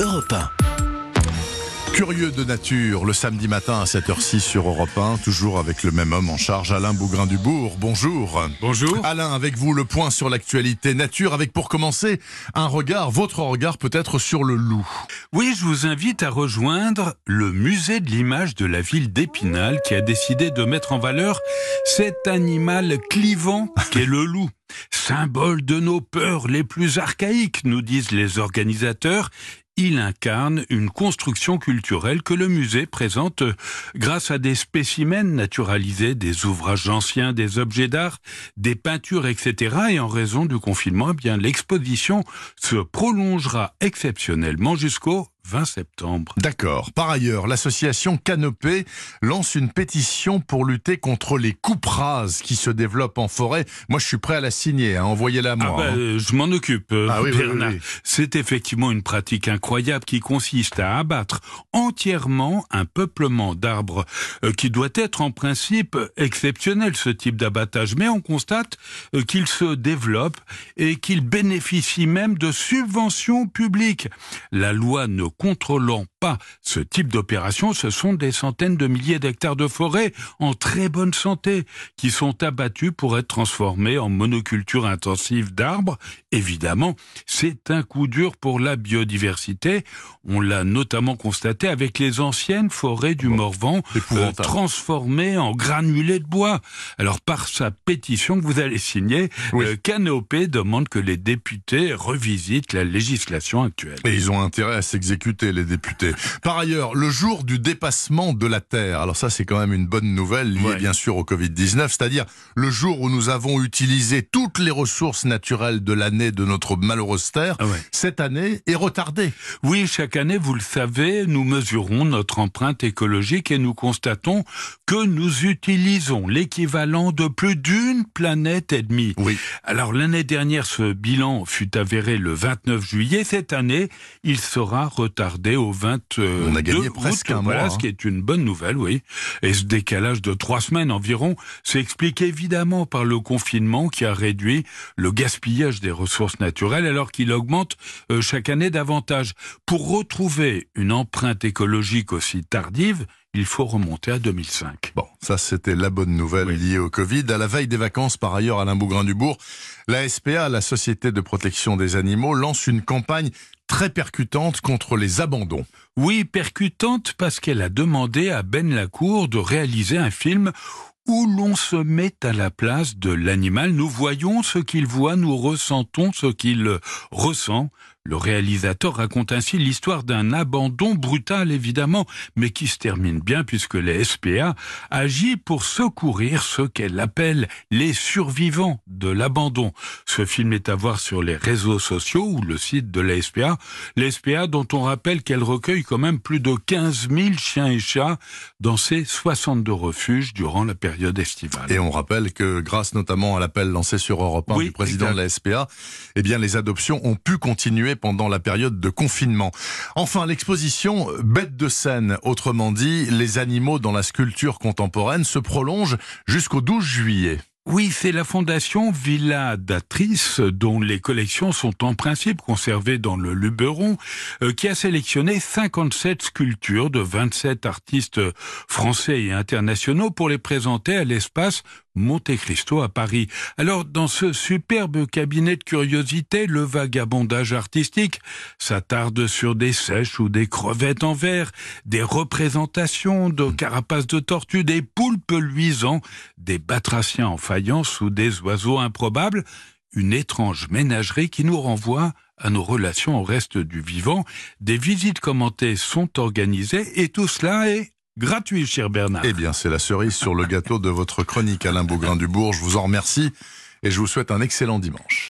Europe 1. Curieux de nature, le samedi matin à 7h06 sur Europe 1, toujours avec le même homme en charge, Alain Bougrain-Dubourg. Bonjour. Bonjour. Alain, avec vous le point sur l'actualité nature, avec pour commencer un regard, votre regard peut-être sur le loup. Oui, je vous invite à rejoindre le musée de l'image de la ville d'Épinal qui a décidé de mettre en valeur cet animal clivant qu'est le loup. Symbole de nos peurs les plus archaïques, nous disent les organisateurs, il incarne une construction culturelle que le musée présente grâce à des spécimens naturalisés, des ouvrages anciens, des objets d'art, des peintures, etc. Et en raison du confinement, eh l'exposition se prolongera exceptionnellement jusqu'au 20 septembre. D'accord. Par ailleurs, l'association Canopée lance une pétition pour lutter contre les coupes rases qui se développent en forêt. Moi, je suis prêt à la signer. Hein. Envoyez-la moi. Ah bah, hein. euh, je m'en occupe, euh, Ah oui, oui, Bernard. oui, oui. C'est effectivement une pratique incroyable qui consiste à abattre entièrement un peuplement d'arbres euh, qui doit être en principe exceptionnel, ce type d'abattage. Mais on constate euh, qu'il se développe et qu'il bénéficie même de subventions publiques. La loi ne contrôlant pas ce type d'opération, ce sont des centaines de milliers d'hectares de forêt en très bonne santé qui sont abattus pour être transformés en monoculture intensive d'arbres. Évidemment, c'est un coup dur pour la biodiversité. On l'a notamment constaté avec les anciennes forêts du Morvan, euh, transformées en granulés de bois. Alors, par sa pétition que vous allez signer, Oui. euh, Canopée demande que les députés revisitent la législation actuelle. Et ils ont intérêt à s'exécuter, les députés. Par ailleurs, le jour du dépassement de la Terre, alors ça c'est quand même une bonne nouvelle liée Ouais. bien sûr au Covid-19, c'est-à-dire le jour où nous avons utilisé toutes les ressources naturelles de l'année de notre malheureuse Terre, Ah ouais. cette année est retardée. Oui, chaque année, vous le savez, nous mesurons notre empreinte écologique et nous constatons que nous utilisons l'équivalent de plus d'une planète et demie. Oui. Alors l'année dernière, ce bilan fut avéré le 29 juillet. Cette année, il sera retardé au 22 On a gagné août. presque un Voilà, mois, ce hein. qui est une bonne nouvelle, oui. Et ce décalage de trois semaines environ s'explique évidemment par le confinement qui a réduit le gaspillage des ressources naturelles alors qu'il augmente euh, chaque année davantage. Pour retrouver une empreinte écologique aussi tardive, il faut remonter à 2005. Bon, ça c'était la bonne nouvelle liée au Covid. À la veille des vacances, par ailleurs, Alain Bougrain-Dubourg, la SPA, la Société de protection des animaux, lance une campagne très percutante contre les abandons. Oui, percutante parce qu'elle a demandé à Ben Lacour de réaliser un film où l'on se met à la place de l'animal. Nous voyons ce qu'il voit, nous ressentons ce qu'il ressent. Le réalisateur raconte ainsi l'histoire d'un abandon brutal, évidemment, mais qui se termine bien puisque les SPA agit pour secourir ceux qu'elle appelle les survivants de l'abandon. Ce film est à voir sur les réseaux sociaux ou le site de la SPA. L'SPA dont on rappelle qu'elle recueille quand même plus de 15 000 chiens et chats dans ses 62 refuges durant la période estivale. Et on rappelle que grâce notamment à l'appel lancé sur Europe 1 Oui, du président exact. de la SPA, eh bien les adoptions ont pu continuer pendant la période de confinement. Enfin, l'exposition Bêtes de scène, autrement dit, les animaux dans la sculpture contemporaine, se prolonge jusqu'au 12 juillet. Oui, c'est la fondation Villa d'Atrice, dont les collections sont en principe conservées dans le Luberon, euh, qui a sélectionné 57 sculptures de 27 artistes français et internationaux pour les présenter à l'espace Monte Cristo à Paris. Alors, dans ce superbe cabinet de curiosités, le vagabondage artistique s'attarde sur des sèches ou des crevettes en verre, des représentations de carapaces de tortues, des poulpes luisants, des batraciens en faïence ou des oiseaux improbables, une étrange ménagerie qui nous renvoie à nos relations au reste du vivant. Des visites commentées sont organisées et tout cela est gratuit, cher Bernard. Eh bien, c'est la cerise sur le gâteau de votre chronique, Alain Bougrain-Dubourg. Je vous en remercie et je vous souhaite un excellent dimanche.